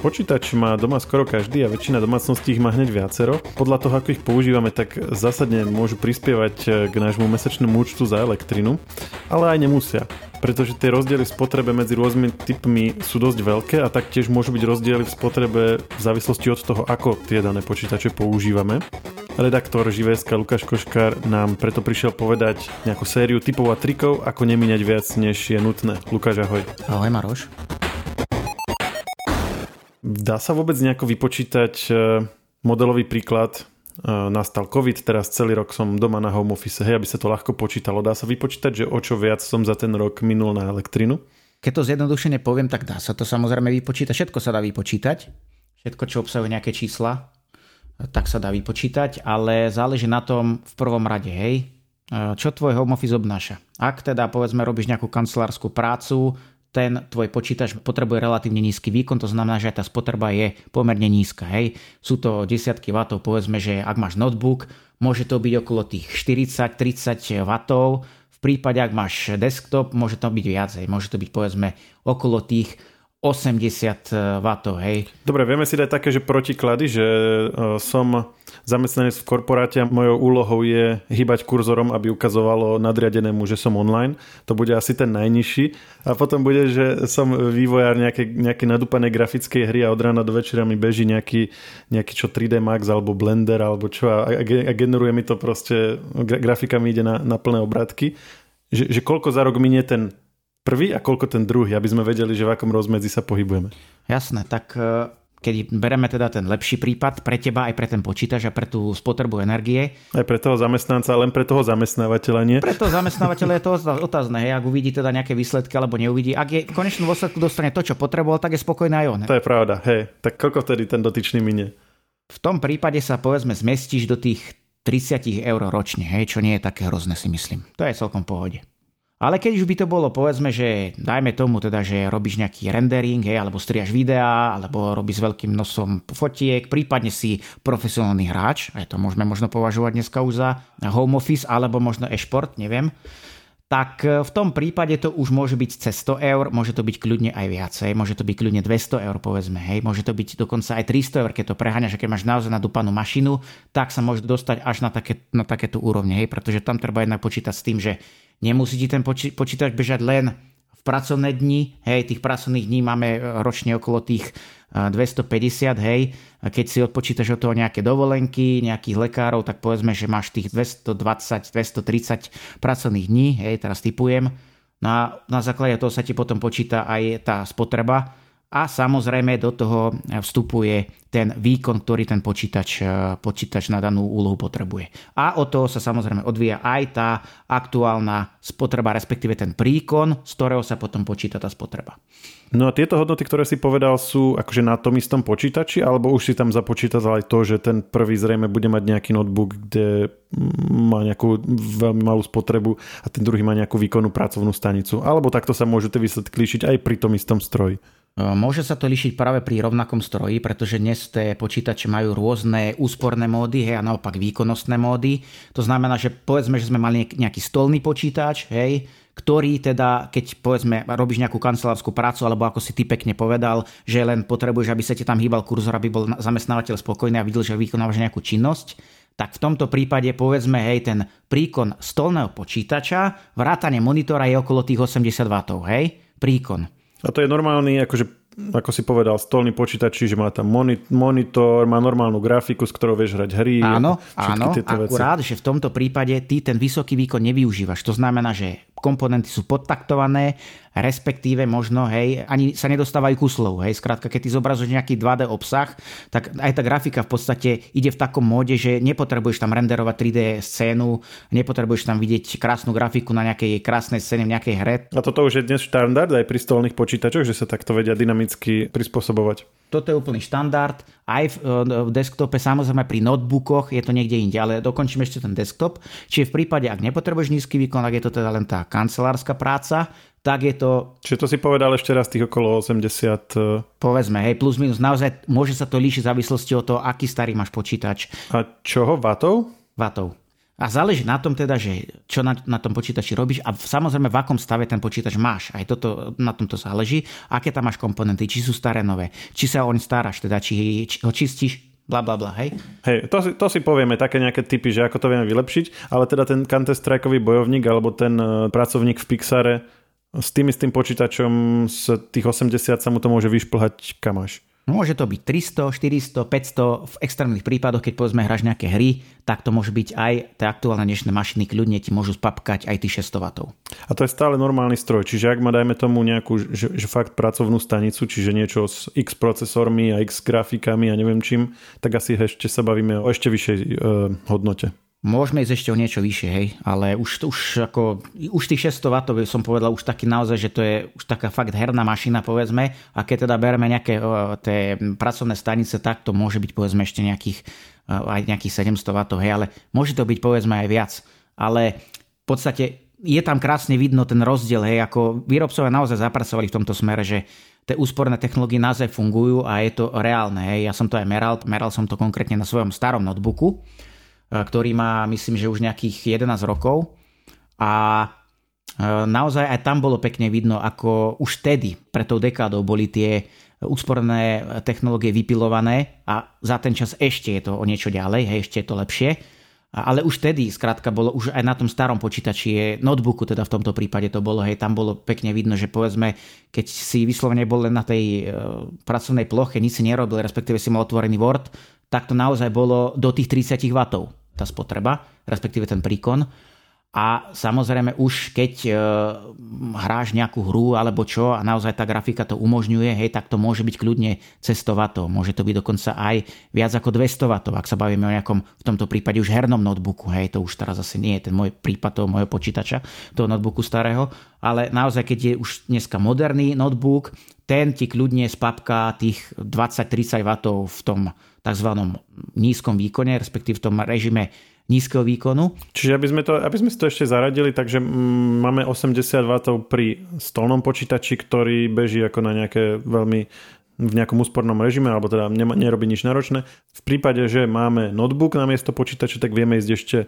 Počítač má doma skoro každý a väčšina domácností ich má hneď viacero. Podľa toho, ako ich používame, tak zásadne môžu prispievať k nášmu mesačnému účtu za elektrinu, ale aj nemusia pretože tie rozdiely v spotrebe medzi rôznymi typmi sú dosť veľké a taktiež môžu byť rozdiely v spotrebe v závislosti od toho, ako tie dané počítače používame. Redaktor Živeska Lukáš Koškár nám preto prišiel povedať nejakú sériu typov a trikov, ako nemíňať viac, než je nutné. Lukáš, ahoj. Ahoj Maroš. Dá sa vôbec nejako vypočítať e, modelový príklad? E, nastal COVID, teraz celý rok som doma na home office, hej, aby sa to ľahko počítalo. Dá sa vypočítať, že o čo viac som za ten rok minul na elektrinu? Keď to zjednodušene poviem, tak dá sa to samozrejme vypočítať. Všetko sa dá vypočítať. Všetko, čo obsahuje nejaké čísla, tak sa dá vypočítať, ale záleží na tom v prvom rade, hej, čo tvoj home office obnáša. Ak teda povedzme robíš nejakú kancelárskú prácu, ten tvoj počítač potrebuje relatívne nízky výkon, to znamená, že tá spotreba je pomerne nízka. Hej. Sú to desiatky vatov, povedzme, že ak máš notebook, môže to byť okolo tých 40-30 vatov, v prípade, ak máš desktop, môže to byť viac, hej. môže to byť povedzme okolo tých 80 W, hej. Dobre, vieme si dať také, že protiklady, že e, som zamestnanec v korporáte a mojou úlohou je hýbať kurzorom, aby ukazovalo nadriadenému, že som online. To bude asi ten najnižší. A potom bude, že som vývojár nejaké, nejaké nadúpané grafickej hry a od rána do večera mi beží nejaký, nejaký čo 3D Max alebo Blender alebo čo a, a generuje mi to proste, grafika mi ide na, na plné obratky. Že, že koľko za rok minie ten prvý a koľko ten druhý, aby sme vedeli, že v akom rozmedzi sa pohybujeme. Jasné, tak e, keď bereme teda ten lepší prípad pre teba aj pre ten počítač a pre tú spotrebu energie. Aj pre toho zamestnanca, len pre toho zamestnávateľa nie. Pre toho zamestnávateľa je to otázne, hej, ak uvidí teda nejaké výsledky alebo neuvidí. Ak je v konečnom dôsledku dostane to, čo potreboval, tak je spokojný aj on. To je pravda, hej. Tak koľko vtedy ten dotyčný minie? V tom prípade sa povedzme zmestíš do tých 30 eur ročne, hej, čo nie je také hrozné si myslím. To je celkom pohode. Ale keď už by to bolo, povedzme, že dajme tomu teda, že robíš nejaký rendering, hej, alebo striaš videá, alebo robíš s veľkým nosom fotiek, prípadne si profesionálny hráč, aj to môžeme možno považovať dneska už za home office, alebo možno e-šport, neviem, tak e, v tom prípade to už môže byť cez 100 eur, môže to byť kľudne aj viacej, môže to byť kľudne 200 eur, povedzme, hej, môže to byť dokonca aj 300 eur, keď to preháňaš, keď máš naozaj nadúpanú mašinu, tak sa môže dostať až na, také, na takéto úrovne, hej, pretože tam treba jednak počítať s tým, že Nemusí ti ten poči- počítač bežať len v pracovné dni, hej, tých pracovných dní máme e, ročne okolo tých 250, e, hej, a keď si odpočítaš od toho nejaké dovolenky, nejakých lekárov, tak povedzme, že máš tých 220, 230 pracovných dní, hej, teraz typujem, na, na základe toho sa ti potom počíta aj tá spotreba, a samozrejme do toho vstupuje ten výkon, ktorý ten počítač, e, počítač na danú úlohu potrebuje. A od toho sa samozrejme odvíja aj tá aktuálna spotreba, respektíve ten príkon, z ktorého sa potom počíta tá spotreba. No a tieto hodnoty, ktoré si povedal, sú akože na tom istom počítači, alebo už si tam započítal aj to, že ten prvý zrejme bude mať nejaký notebook, kde má nejakú veľmi malú spotrebu a ten druhý má nejakú výkonnú pracovnú stanicu. Alebo takto sa môžu tie výsledky líšiť aj pri tom istom stroji. E, môže sa to lišiť práve pri rovnakom stroji, pretože dnes tie počítače majú rôzne úsporné módy hej, a naopak výkonnostné módy. To znamená, že povedzme, že sme mali nejaký stolný počítač, hej, ktorý teda, keď povedzme robíš nejakú kancelárskú prácu, alebo ako si ty pekne povedal, že len potrebuješ, aby sa ti tam hýbal kurzor, aby bol zamestnávateľ spokojný a videl, že vykonávaš nejakú činnosť, tak v tomto prípade povedzme, hej, ten príkon stolného počítača, vrátane monitora je okolo tých 80 W, hej, príkon. A to je normálny, akože ako si povedal, stolný počítač, čiže má tam monitor, má normálnu grafiku, s ktorou vieš hrať hry. Áno, áno, akurát, veci. že v tomto prípade ty ten vysoký výkon nevyužívaš. To znamená, že komponenty sú podtaktované, respektíve možno, hej, ani sa nedostávajú ku slovu, hej, skrátka, keď ty zobrazuješ nejaký 2D obsah, tak aj tá grafika v podstate ide v takom móde, že nepotrebuješ tam renderovať 3D scénu, nepotrebuješ tam vidieť krásnu grafiku na nejakej krásnej scéne v nejakej hre. A toto už je dnes štandard aj pri stolných počítačoch, že sa takto vedia dynamicky prispôsobovať. Toto je úplný štandard. Aj v, e, v desktope, samozrejme pri notebookoch je to niekde inde, ale dokončím ešte ten desktop. Čiže v prípade, ak nepotrebuješ nízky výkon, ak je to teda len tá kancelárska práca, tak je to... Čiže to si povedal ešte raz tých okolo 80... E, Povedzme, hej, plus minus, naozaj môže sa to líšiť v závislosti od toho, aký starý máš počítač. A čoho, vatov? Vatov. A záleží na tom teda, že čo na, na tom počítači robíš a samozrejme v akom stave ten počítač máš. Aj toto, na tomto záleží. Aké tam máš komponenty, či sú staré, nové, či sa oň staráš, teda či, či ho čistíš, bla bla bla, hej? Hej, to si, to si povieme, také nejaké typy, že ako to vieme vylepšiť, ale teda ten Counter Strikeový bojovník alebo ten uh, pracovník v Pixare s tým istým počítačom z tých 80 sa mu to môže vyšplhať kam až. Môže to byť 300, 400, 500, v extrémnych prípadoch, keď povedzme hráš nejaké hry, tak to môže byť aj tie aktuálne dnešné mašiny, kľudne ti môžu spapkať aj tých 600 W. A to je stále normálny stroj, čiže ak má dajme tomu nejakú, že, že fakt pracovnú stanicu, čiže niečo s X procesormi a X grafikami a neviem čím, tak asi ešte sa bavíme o ešte vyššej e, hodnote. Môžeme ísť ešte o niečo vyššie, hej, ale už, už, ako, už tých 600 W som povedal už taký naozaj, že to je už taká fakt herná mašina, povedzme, a keď teda bereme nejaké o, tie pracovné stanice, tak to môže byť povedzme ešte nejakých, o, aj nejakých 700 W, hej, ale môže to byť povedzme aj viac. Ale v podstate je tam krásne vidno ten rozdiel, hej, ako výrobcovia naozaj zapracovali v tomto smere, že tie úsporné technológie naozaj fungujú a je to reálne. Hej. Ja som to aj meral, meral som to konkrétne na svojom starom notebooku, ktorý má, myslím, že už nejakých 11 rokov. A e, naozaj aj tam bolo pekne vidno, ako už tedy, pre tou dekádou, boli tie úsporné technológie vypilované a za ten čas ešte je to o niečo ďalej, hej, ešte je to lepšie. Ale už tedy, skrátka, bolo už aj na tom starom počítači, notebooku teda v tomto prípade to bolo, hej, tam bolo pekne vidno, že povedzme, keď si vyslovene bol len na tej e, pracovnej ploche, nič si nerobil, respektíve si mal otvorený Word, tak to naozaj bolo do tých 30 W tá spotreba, respektíve ten príkon. A samozrejme už keď e, hráš nejakú hru alebo čo a naozaj tá grafika to umožňuje, hej, tak to môže byť kľudne cez 100 W. Môže to byť dokonca aj viac ako 200 W, ak sa bavíme o nejakom, v tomto prípade už hernom notebooku. Hej, to už teraz zase nie je ten môj prípad toho môjho počítača, toho notebooku starého, ale naozaj keď je už dneska moderný notebook, ten ti kľudne spapká tých 20-30 W v tom tzv. nízkom výkone, respektíve v tom režime nízkeho výkonu. Čiže aby sme, to, aby sme si to ešte zaradili, takže mm, máme 80 W pri stolnom počítači, ktorý beží ako na nejaké veľmi v nejakom úspornom režime, alebo teda nerobí nič náročné. V prípade, že máme notebook na miesto počítača, tak vieme ísť ešte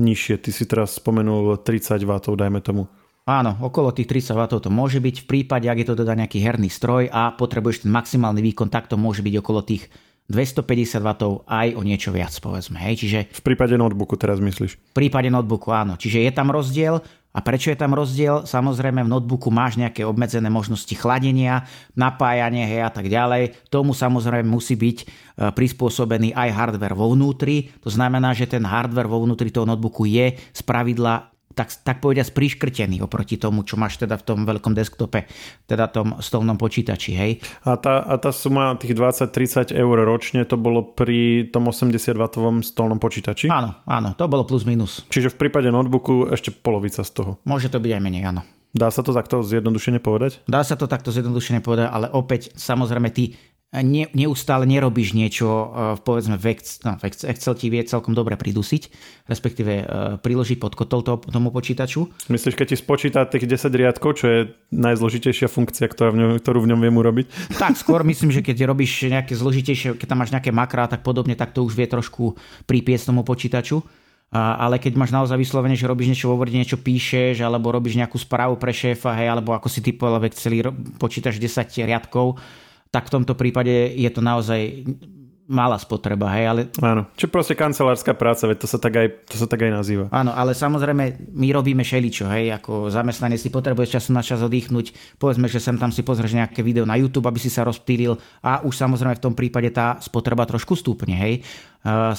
nižšie. Ty si teraz spomenul 30 W, dajme tomu. Áno, okolo tých 30 W to môže byť. V prípade, ak je to teda nejaký herný stroj a potrebuješ ten maximálny výkon, tak to môže byť okolo tých 250 W aj o niečo viac, povedzme. Hej? Čiže, v prípade notebooku teraz myslíš? V prípade notebooku, áno. Čiže je tam rozdiel. A prečo je tam rozdiel? Samozrejme v notebooku máš nejaké obmedzené možnosti chladenia, napájanie hej, a tak ďalej. Tomu samozrejme musí byť e, prispôsobený aj hardware vo vnútri. To znamená, že ten hardware vo vnútri toho notebooku je z pravidla tak, tak povediať priškrtený oproti tomu, čo máš teda v tom veľkom desktope, teda tom stolnom počítači, hej. A tá, a tá suma tých 20-30 eur ročne, to bolo pri tom 80W stolnom počítači? Áno, áno, to bolo plus minus. Čiže v prípade notebooku ešte polovica z toho? Môže to byť aj menej, áno. Dá sa to takto zjednodušene povedať? Dá sa to takto zjednodušene povedať, ale opäť samozrejme ty ne, neustále nerobíš niečo, e, povedzme v Excel, no, v Excel ti vie celkom dobre pridusiť, respektíve e, priložiť pod kotol tomu počítaču. Myslíš, keď ti spočíta tých 10 riadkov, čo je najzložitejšia funkcia, ktorá v ňom, ktorú v ňom viem urobiť? Tak, skôr myslím, že keď robíš nejaké zložitejšie, keď tam máš nejaké makrá, tak podobne, tak to už vie trošku pripiesť tomu počítaču. A, ale keď máš naozaj vyslovene, že robíš niečo vo Worde, niečo píšeš, alebo robíš nejakú správu pre šéfa, hej, alebo ako si typoval v Exceli, počítaš 10 riadkov, tak v tomto prípade je to naozaj malá spotreba, hej, ale... Áno, čo proste kancelárska práca, veď to sa tak aj, to sa tak aj nazýva. Áno, ale samozrejme my robíme šeličo, hej, ako zamestnanec si potrebuješ času na čas oddychnúť, povedzme, že sem tam si pozrieš nejaké video na YouTube, aby si sa rozptýlil a už samozrejme v tom prípade tá spotreba trošku stúpne, hej.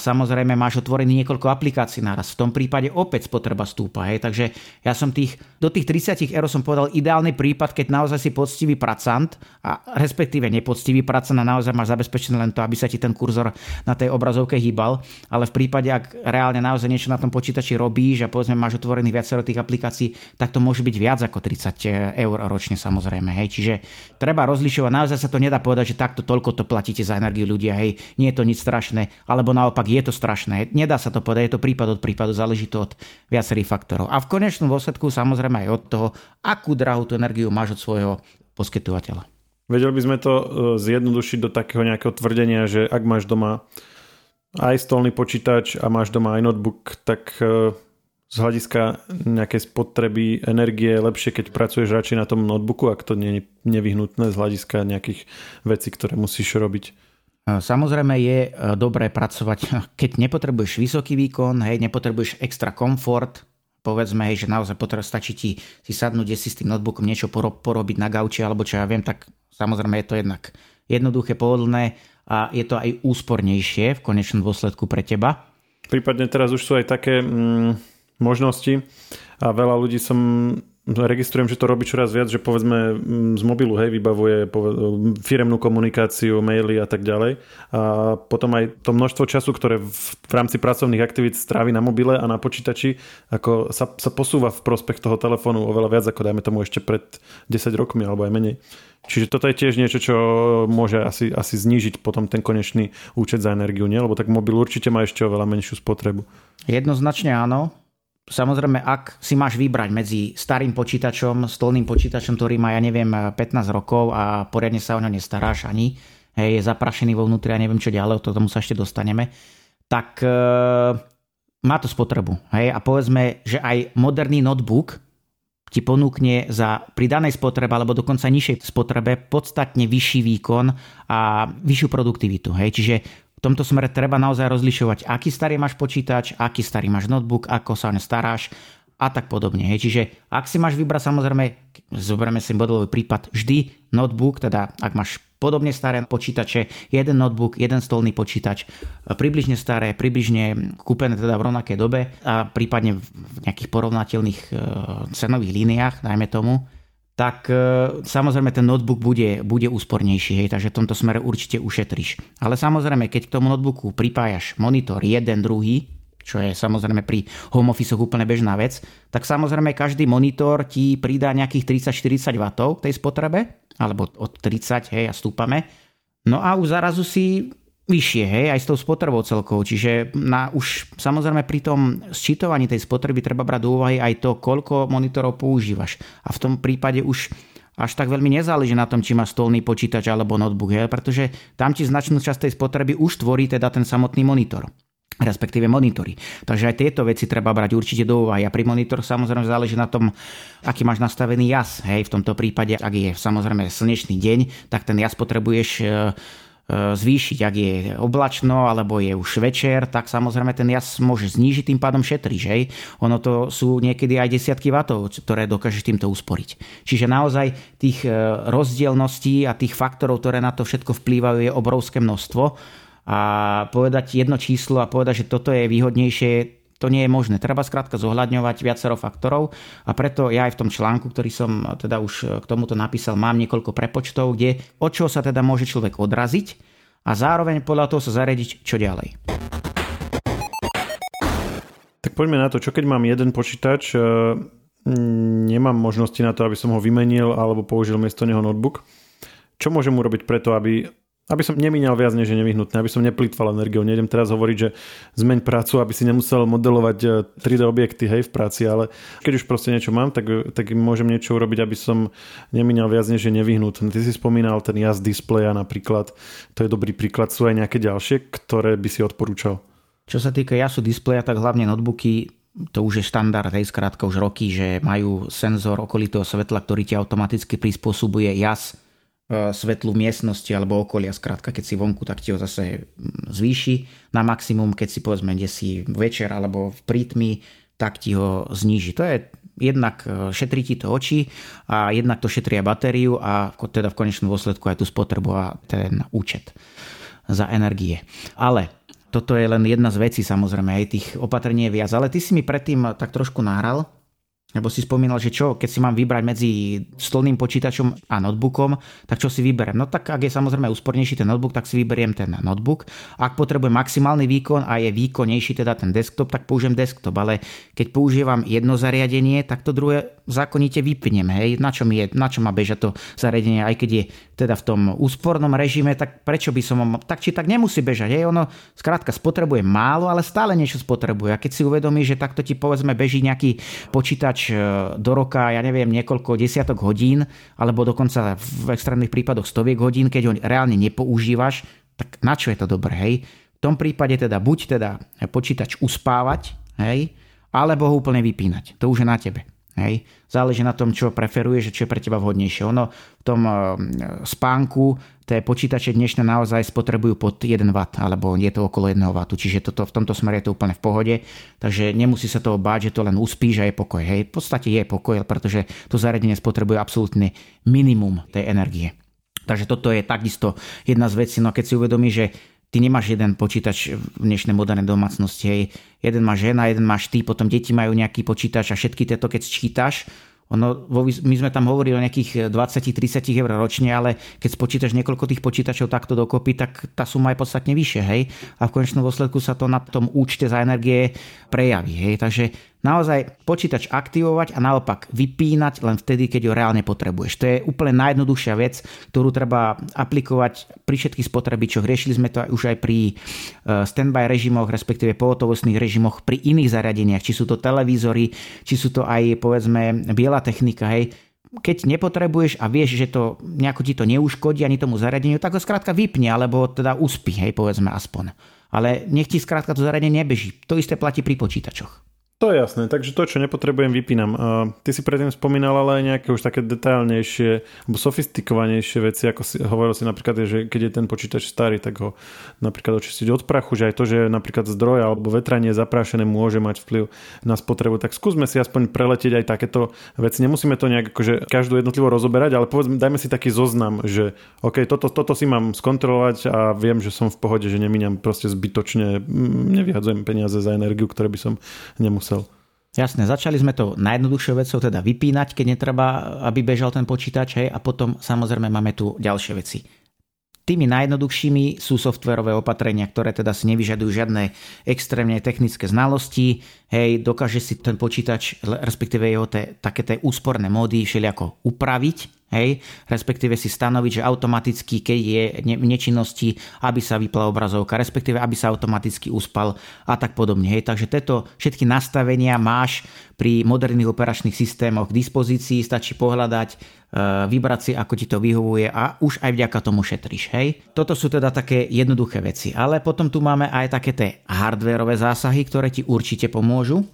Samozrejme máš otvorený niekoľko aplikácií naraz. V tom prípade opäť spotreba stúpa. Hej. Takže ja som tých, do tých 30 eur som povedal ideálny prípad, keď naozaj si poctivý pracant a respektíve nepoctivý pracant a naozaj máš zabezpečené len to, aby sa ti ten kurzor na tej obrazovke hýbal. Ale v prípade, ak reálne naozaj niečo na tom počítači robíš a povedzme máš otvorených viacero tých aplikácií, tak to môže byť viac ako 30 eur ročne samozrejme. Hej. Čiže treba rozlišovať. Naozaj sa to nedá povedať, že takto toľko to platíte za energiu ľudia. Hej. Nie je to nič strašné. Alebo naopak je to strašné. Nedá sa to povedať, je to prípad od prípadu, záleží to od viacerých faktorov. A v konečnom dôsledku samozrejme aj od toho, akú drahú tú energiu máš od svojho poskytovateľa. Vedeli by sme to e, zjednodušiť do takého nejakého tvrdenia, že ak máš doma aj stolný počítač a máš doma aj notebook, tak e, z hľadiska nejakej spotreby energie je lepšie, keď pracuješ radšej na tom notebooku, ak to nie je nevyhnutné z hľadiska nejakých vecí, ktoré musíš robiť. E, samozrejme je e, dobré pracovať, keď nepotrebuješ vysoký výkon, hej, nepotrebuješ extra komfort, povedzme, hej, že naozaj potrebuje, stačí ti si sadnúť si s tým notebookom niečo porobiť na gauči alebo čo ja viem, tak samozrejme je to jednak jednoduché, pohodlné a je to aj úspornejšie v konečnom dôsledku pre teba. Prípadne teraz už sú aj také mm, možnosti a veľa ľudí som registrujem, že to robí čoraz viac, že povedzme mm, z mobilu hej, vybavuje firemnú komunikáciu, maily a tak ďalej. A potom aj to množstvo času, ktoré v rámci pracovných aktivít strávi na mobile a na počítači, ako sa, sa posúva v prospech toho telefónu oveľa viac, ako dajme tomu ešte pred 10 rokmi alebo aj menej. Čiže toto je tiež niečo, čo môže asi, asi znížiť potom ten konečný účet za energiu, nie? Lebo tak mobil určite má ešte oveľa menšiu spotrebu. Jednoznačne áno. Samozrejme, ak si máš vybrať medzi starým počítačom, stolným počítačom, ktorý má, ja neviem, 15 rokov a poriadne sa o ňo nestaráš ani, hej, je zaprašený vo vnútri a neviem čo ďalej, to tomu sa ešte dostaneme, tak e, má to spotrebu. Hej, a povedzme, že aj moderný notebook ti ponúkne za pridanej spotrebe alebo dokonca nižšej spotrebe podstatne vyšší výkon a vyššiu produktivitu. Hej. Čiže v tomto smere treba naozaj rozlišovať, aký starý máš počítač, aký starý máš notebook, ako sa o staráš a tak podobne. Hej. Čiže ak si máš vybrať samozrejme, zoberieme si modelový prípad, vždy notebook, teda ak máš podobne staré počítače, jeden notebook, jeden stolný počítač, približne staré, približne kúpené teda v rovnakej dobe a prípadne v nejakých porovnateľných e, cenových líniách, dajme tomu, tak e, samozrejme ten notebook bude, bude úspornejší, hej, takže v tomto smere určite ušetríš. Ale samozrejme, keď k tomu notebooku pripájaš monitor jeden, druhý, čo je samozrejme pri home office úplne bežná vec, tak samozrejme každý monitor ti pridá nejakých 30-40 W tej spotrebe, alebo od 30, hej, a stúpame. No a už zarazu si vyššie, hej, aj s tou spotrebou celkou. Čiže na už samozrejme pri tom sčítovaní tej spotreby treba brať do úvahy aj to, koľko monitorov používaš. A v tom prípade už až tak veľmi nezáleží na tom, či má stolný počítač alebo notebook, hej, pretože tam ti značnú časť tej spotreby už tvorí teda ten samotný monitor respektíve monitory. Takže aj tieto veci treba brať určite do úvahy. A pri monitoroch samozrejme záleží na tom, aký máš nastavený jas. Hej, v tomto prípade, ak je samozrejme slnečný deň, tak ten jas potrebuješ E, zvýšiť, ak je oblačno alebo je už večer, tak samozrejme ten jas môže znížiť, tým pádom šetríš. Hej? Ono to sú niekedy aj desiatky vatov, ktoré dokážeš týmto usporiť. Čiže naozaj tých e, rozdielností a tých faktorov, ktoré na to všetko vplývajú, je obrovské množstvo. A povedať jedno číslo a povedať, že toto je výhodnejšie, to nie je možné. Treba skrátka zohľadňovať viacero faktorov a preto ja aj v tom článku, ktorý som teda už k tomuto napísal, mám niekoľko prepočtov, kde od čoho sa teda môže človek odraziť a zároveň podľa toho sa zariadiť čo ďalej. Tak poďme na to, čo keď mám jeden počítač, e, nemám možnosti na to, aby som ho vymenil alebo použil miesto neho notebook. Čo môžem urobiť preto, aby aby som nemínal viac, než je nevyhnutné, aby som neplýtval energiou. Nejdem teraz hovoriť, že zmeň prácu, aby si nemusel modelovať 3D eh, objekty hej, v práci, ale keď už proste niečo mám, tak, tak môžem niečo urobiť, aby som nemínal viac, než je nevyhnutné. Ty si spomínal ten jazd displeja napríklad, to je dobrý príklad. Sú aj nejaké ďalšie, ktoré by si odporúčal? Čo sa týka jasu displeja, tak hlavne notebooky to už je štandard, hej, skrátka už roky, že majú senzor okolitého svetla, ktorý ti automaticky prispôsobuje jas svetlu miestnosti alebo okolia, skrátka keď si vonku, tak ti ho zase mm, zvýši na maximum, keď si povedzme, kde si večer alebo v prítmi, tak ti ho zníži. To je jednak e, šetrí ti to oči a jednak to šetrí aj batériu a teda v konečnom dôsledku aj tú spotrebu a ten účet za energie. Ale toto je len jedna z vecí samozrejme, aj tých opatrení je viac. Ale ty si mi predtým tak trošku nahral, lebo si spomínal, že čo, keď si mám vybrať medzi stolným počítačom a notebookom, tak čo si vyberiem? No tak ak je samozrejme úspornejší ten notebook, tak si vyberiem ten notebook. Ak potrebujem maximálny výkon a je výkonnejší teda ten desktop, tak použijem desktop. Ale keď používam jedno zariadenie, tak to druhé zákonite vypnem. Hej? Na, čo je, na čo má bežať to zariadenie, aj keď je teda v tom úspornom režime, tak prečo by som tak či tak nemusí bežať. Hej? Ono skrátka spotrebuje málo, ale stále niečo spotrebuje. A keď si uvedomí, že takto ti povedzme beží nejaký počítač e, do roka, ja neviem, niekoľko desiatok hodín, alebo dokonca v extrémnych prípadoch stoviek hodín, keď ho reálne nepoužívaš, tak na čo je to dobré, hej? tom prípade teda buď teda počítač uspávať, hej, alebo ho úplne vypínať. To už je na tebe. Hej. Záleží na tom, čo preferuješ, čo je pre teba vhodnejšie. Ono v tom eh, spánku tie počítače dnešné naozaj spotrebujú pod 1 W, alebo je to okolo 1 W, čiže toto, v tomto smere je to úplne v pohode, takže nemusí sa toho báť, že to len uspíš a je pokoj. Hej. V podstate je pokoj, pretože to zariadenie spotrebuje absolútne minimum tej energie. Takže toto je takisto jedna z vecí, no keď si uvedomí, že ty nemáš jeden počítač v dnešnej modernej domácnosti, hej. Jeden má žena, jeden máš ty, potom deti majú nejaký počítač a všetky tieto, keď sčítaš, ono, my sme tam hovorili o nejakých 20-30 eur ročne, ale keď spočítaš niekoľko tých počítačov takto dokopy, tak tá suma je podstatne vyššie, hej? A v konečnom dôsledku sa to na tom účte za energie prejaví, hej? Takže naozaj počítač aktivovať a naopak vypínať len vtedy, keď ho reálne potrebuješ. To je úplne najjednoduchšia vec, ktorú treba aplikovať pri všetkých spotrebičoch. Riešili sme to už aj pri e, standby režimoch, respektíve pohotovostných režimoch, pri iných zariadeniach, či sú to televízory, či sú to aj povedzme biela technika, hej keď nepotrebuješ a vieš, že to nejako ti to neuškodí ani tomu zariadeniu, tak ho skrátka vypni, alebo teda uspí, hej, povedzme aspoň. Ale nech ti skrátka to zariadenie nebeží. To isté platí pri počítačoch. To je jasné, takže to, čo nepotrebujem, vypínam. Ty si predtým spomínal ale aj nejaké už také detailnejšie alebo sofistikovanejšie veci, ako si hovoril si napríklad, že keď je ten počítač starý, tak ho napríklad očistiť od prachu, že aj to, že napríklad zdroj alebo vetranie zaprášené môže mať vplyv na spotrebu. Tak skúsme si aspoň preletieť aj takéto veci. Nemusíme to nejak akože každú jednotlivo rozoberať, ale povedzme, dajme si taký zoznam, že OK, toto, toto si mám skontrolovať a viem, že som v pohode, že nemíňam proste zbytočne, nevyhadzujem peniaze za energiu, ktoré by som nemusel musel. Jasné, začali sme to najjednoduchšou vecou, teda vypínať, keď netreba, aby bežal ten počítač, hej, a potom samozrejme máme tu ďalšie veci. Tými najjednoduchšími sú softverové opatrenia, ktoré teda si nevyžadujú žiadne extrémne technické znalosti. Hej, dokáže si ten počítač, respektíve jeho te, také tie úsporné módy všelijako upraviť, Hej, respektíve si stanoviť, že automaticky, keď je v nečinnosti, aby sa vypla obrazovka, respektíve aby sa automaticky uspal a tak podobne. Hej. Takže tieto všetky nastavenia máš pri moderných operačných systémoch k dispozícii, stačí pohľadať, e, vybrať si, ako ti to vyhovuje a už aj vďaka tomu šetríš. Hej. Toto sú teda také jednoduché veci. Ale potom tu máme aj také tie hardwareové zásahy, ktoré ti určite pomôžu.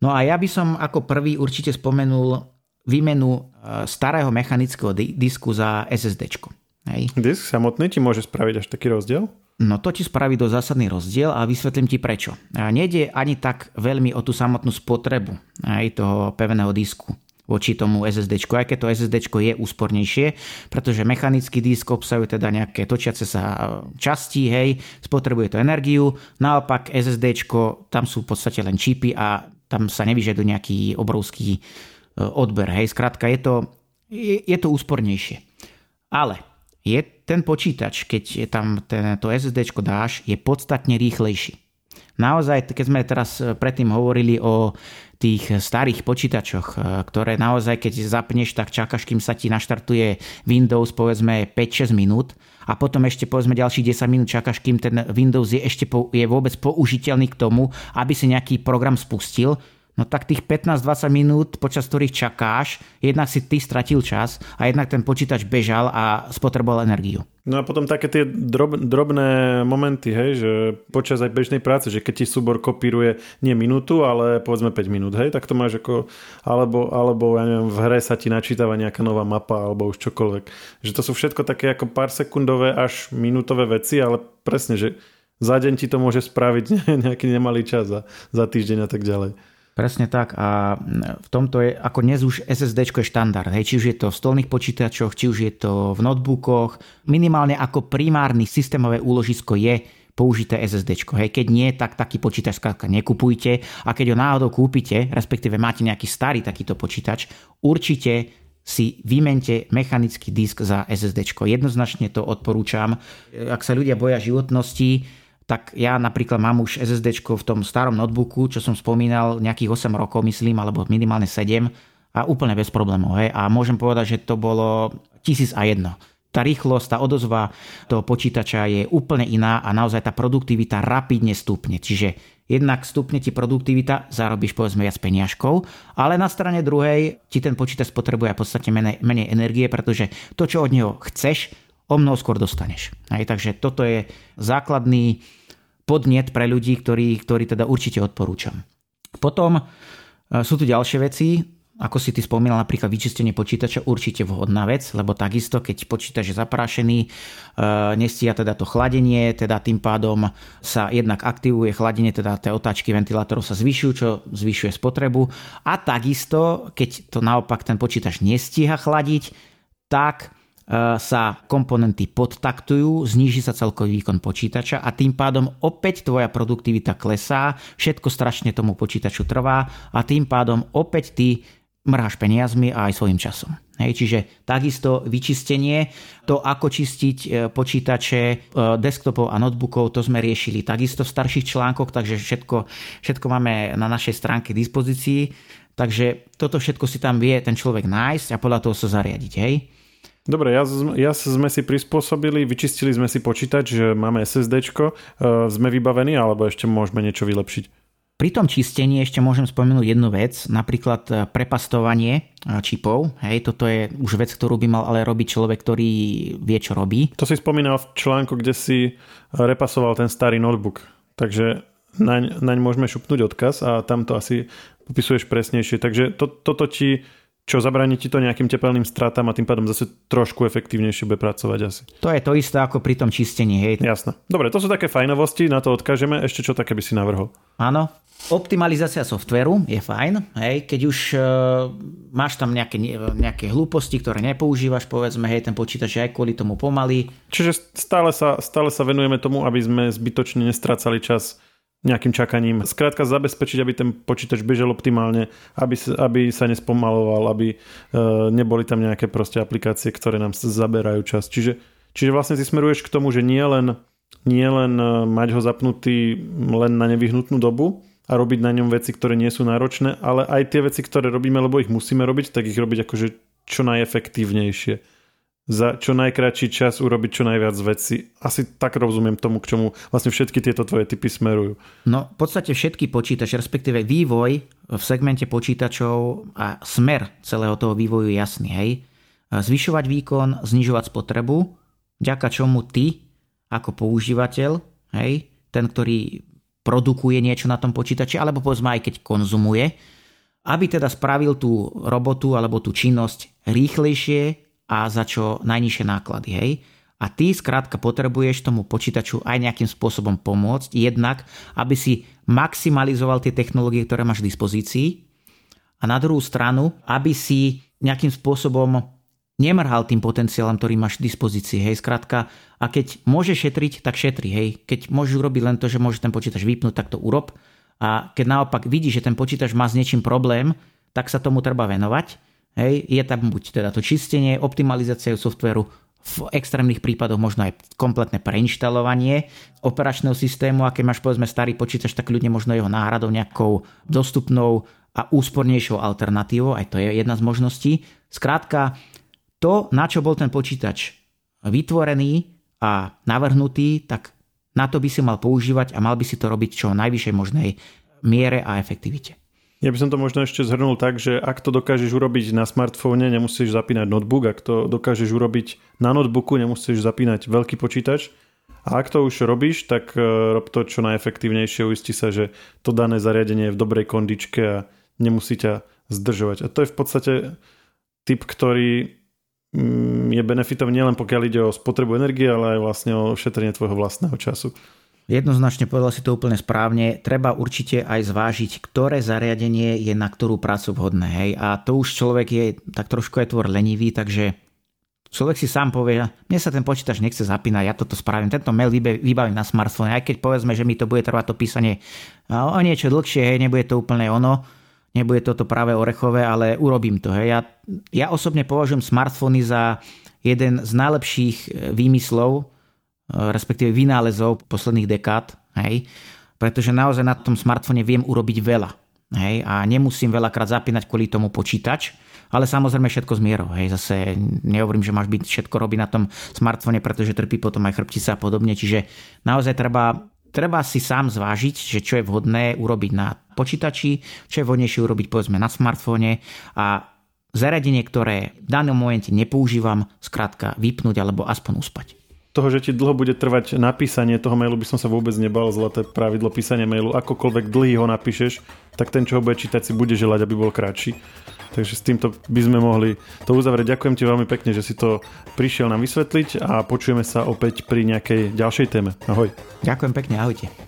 No a ja by som ako prvý určite spomenul výmenu e, starého mechanického disku za SSD. Disk samotný ti môže spraviť až taký rozdiel? No to ti spraví do zásadný rozdiel a vysvetlím ti prečo. Nejde ani tak veľmi o tú samotnú spotrebu aj toho pevného disku voči tomu SSD, aj keď to SSD je úspornejšie, pretože mechanický disk obsahuje teda nejaké točiace sa časti, hej, spotrebuje to energiu, naopak SSD, tam sú v podstate len čipy a tam sa nevyžaduje nejaký obrovský E, odber. Hej, skrátka je to, je, je to úspornejšie. Ale je ten počítač, keď je tam ten, to SSD dáš, je podstatne rýchlejší. Naozaj, keď sme teraz e, predtým hovorili o tých starých počítačoch, e, ktoré naozaj, keď zapneš, tak čakáš, kým sa ti naštartuje Windows, povedzme 5-6 minút a potom ešte povedzme ďalších 10 minút čakáš, kým ten Windows je ešte po, je vôbec použiteľný k tomu, aby si nejaký program spustil, no tak tých 15-20 minút, počas ktorých čakáš, jednak si ty stratil čas a jednak ten počítač bežal a spotreboval energiu. No a potom také tie drob, drobné momenty, hej, že počas aj bežnej práce, že keď ti súbor kopíruje nie minútu, ale povedzme 5 minút, hej, tak to máš ako, alebo, alebo ja neviem, v hre sa ti načítava nejaká nová mapa alebo už čokoľvek. Že to sú všetko také ako pár sekundové až minútové veci, ale presne, že za deň ti to môže spraviť nejaký nemalý čas za, za týždeň a tak ďalej. Presne tak a v tomto je, ako dnes už SSD je štandard, hej, či už je to v stolných počítačoch, či už je to v notebookoch, minimálne ako primárny systémové úložisko je použité SSD. Hej, keď nie, tak taký počítač skrátka nekupujte a keď ho náhodou kúpite, respektíve máte nejaký starý takýto počítač, určite si vymente mechanický disk za SSD. Jednoznačne to odporúčam. Ak sa ľudia boja životnosti, tak ja napríklad mám už SSD v tom starom notebooku, čo som spomínal, nejakých 8 rokov myslím, alebo minimálne 7 a úplne bez problémov. Hej. A môžem povedať, že to bolo 1001. Tá rýchlosť, tá odozva toho počítača je úplne iná a naozaj tá produktivita rapidne stupne. Čiže jednak stupne ti produktivita, zarobíš povedzme viac peniažkov, ale na strane druhej ti ten počítač potrebuje v podstate menej, menej energie, pretože to, čo od neho chceš, o mnoho skôr dostaneš. Hej, takže toto je základný podnet pre ľudí, ktorí, ktorí teda určite odporúčam. Potom e, sú tu ďalšie veci, ako si ty spomínal, napríklad vyčistenie počítača určite vhodná vec, lebo takisto, keď počítač je zaprášený, e, nestia teda to chladenie, teda tým pádom sa jednak aktivuje chladenie, teda tie otáčky ventilátorov sa zvyšujú, čo zvyšuje spotrebu. A takisto, keď to naopak ten počítač nestíha chladiť, tak sa komponenty podtaktujú, zníži sa celkový výkon počítača a tým pádom opäť tvoja produktivita klesá, všetko strašne tomu počítaču trvá a tým pádom opäť ty mrháš peniazmi a aj svojim časom. Hej, čiže takisto vyčistenie, to ako čistiť e, počítače, e, desktopov a notebookov, to sme riešili takisto v starších článkoch, takže všetko, všetko máme na našej stránke k dispozícii. Takže toto všetko si tam vie ten človek nájsť a podľa toho sa zariadiť. Hej? Dobre, ja, ja sme si prispôsobili, vyčistili sme si počítač, že máme SSD, e, sme vybavení, alebo ešte môžeme niečo vylepšiť? Pri tom čistení ešte môžem spomenúť jednu vec, napríklad e, prepastovanie e, čipov. Hej, toto je už vec, ktorú by mal ale robiť človek, ktorý vie, čo robí. To si spomínal v článku, kde si repasoval ten starý notebook. Takže naň, naň môžeme šupnúť odkaz a tam to asi popisuješ presnejšie. Takže to, toto ti čo zabráni ti to nejakým tepelným stratám a tým pádom zase trošku efektívnejšie bude pracovať asi. To je to isté ako pri tom čistení, hej. Jasné. Dobre, to sú také fajnovosti, na to odkážeme. Ešte čo také by si navrhol? Áno. Optimalizácia softveru je fajn, hej, keď už uh, máš tam nejaké, nejaké hlúposti, ktoré nepoužívaš, povedzme, hej, ten počítač je aj kvôli tomu pomalý. Čiže stále sa, stále sa venujeme tomu, aby sme zbytočne nestrácali čas nejakým čakaním. Skrátka zabezpečiť, aby ten počítač bežal optimálne, aby, aby sa nespomaloval, aby e, neboli tam nejaké proste aplikácie, ktoré nám zaberajú čas. Čiže, čiže vlastne ty smeruješ k tomu, že nie len, nie len e, mať ho zapnutý len na nevyhnutnú dobu a robiť na ňom veci, ktoré nie sú náročné, ale aj tie veci, ktoré robíme, lebo ich musíme robiť, tak ich robiť akože čo najefektívnejšie za čo najkračší čas urobiť čo najviac veci. Asi tak rozumiem tomu, k čomu vlastne všetky tieto tvoje typy smerujú. No v podstate všetky počítače, respektíve vývoj v segmente počítačov a smer celého toho vývoju je jasný. Hej? Zvyšovať výkon, znižovať spotrebu, vďaka čomu ty ako používateľ, hej, ten, ktorý produkuje niečo na tom počítači, alebo povedzme aj keď konzumuje, aby teda spravil tú robotu alebo tú činnosť rýchlejšie, a za čo najnižšie náklady. Hej? A ty skrátka potrebuješ tomu počítaču aj nejakým spôsobom pomôcť, jednak, aby si maximalizoval tie technológie, ktoré máš v dispozícii a na druhú stranu, aby si nejakým spôsobom nemrhal tým potenciálom, ktorý máš v dispozícii. Hej, skrátka, a keď môže šetriť, tak šetri. Hej. Keď môžeš urobiť len to, že môže ten počítač vypnúť, tak to urob. A keď naopak vidíš, že ten počítač má s niečím problém, tak sa tomu treba venovať. Hej, je tam buď teda to čistenie, optimalizácia softveru, v extrémnych prípadoch možno aj kompletné preinštalovanie operačného systému a máš povedzme starý počítač, tak ľudne možno jeho náhradou nejakou dostupnou a úspornejšou alternatívou, aj to je jedna z možností. Skrátka, to, na čo bol ten počítač vytvorený a navrhnutý, tak na to by si mal používať a mal by si to robiť čo najvyššej možnej miere a efektivite. Ja by som to možno ešte zhrnul tak, že ak to dokážeš urobiť na smartfóne, nemusíš zapínať notebook, ak to dokážeš urobiť na notebooku, nemusíš zapínať veľký počítač. A ak to už robíš, tak e, rob to čo najefektívnejšie, uisti sa, že to dané zariadenie je v dobrej kondičke a nemusí ťa zdržovať. A to je v podstate typ, ktorý mm, je benefitom nielen pokiaľ ide o spotrebu energie, ale aj vlastne o šetrenie tvojho vlastného času. Jednoznačne povedal si to úplne správne. Treba určite aj zvážiť, ktoré zariadenie je na ktorú prácu vhodné. Hej? A to už človek je tak trošku aj tvor lenivý, takže človek si sám povie, mne sa ten počítač nechce zapínať, ja toto spravím, tento mail vybavím na smartfóne, aj keď povedzme, že mi to bude trvať to písanie o niečo dlhšie, hej, nebude to úplne ono, nebude toto práve orechové, ale urobím to. Hej. Ja, ja osobne považujem smartfóny za jeden z najlepších e, výmyslov, respektíve vynálezov posledných dekád, hej, pretože naozaj na tom smartfóne viem urobiť veľa. Hej, a nemusím veľakrát zapínať kvôli tomu počítač, ale samozrejme všetko z mierou. Hej, zase nehovorím, že máš byť všetko robiť na tom smartfóne, pretože trpí potom aj chrbtica a podobne. Čiže naozaj treba, treba si sám zvážiť, že čo je vhodné urobiť na počítači, čo je vhodnejšie urobiť povedzme na smartfóne a zariadenie, ktoré v danom momente nepoužívam, skrátka vypnúť alebo aspoň uspať. Toho, že ti dlho bude trvať napísanie toho mailu, by som sa vôbec nebal, zlaté pravidlo písania mailu, akokoľvek dlhý ho napíšeš, tak ten, čo ho bude čítať, si bude želať, aby bol kratší. Takže s týmto by sme mohli to uzavrieť. Ďakujem ti veľmi pekne, že si to prišiel nám vysvetliť a počujeme sa opäť pri nejakej ďalšej téme. Ahoj. Ďakujem pekne, ahojte.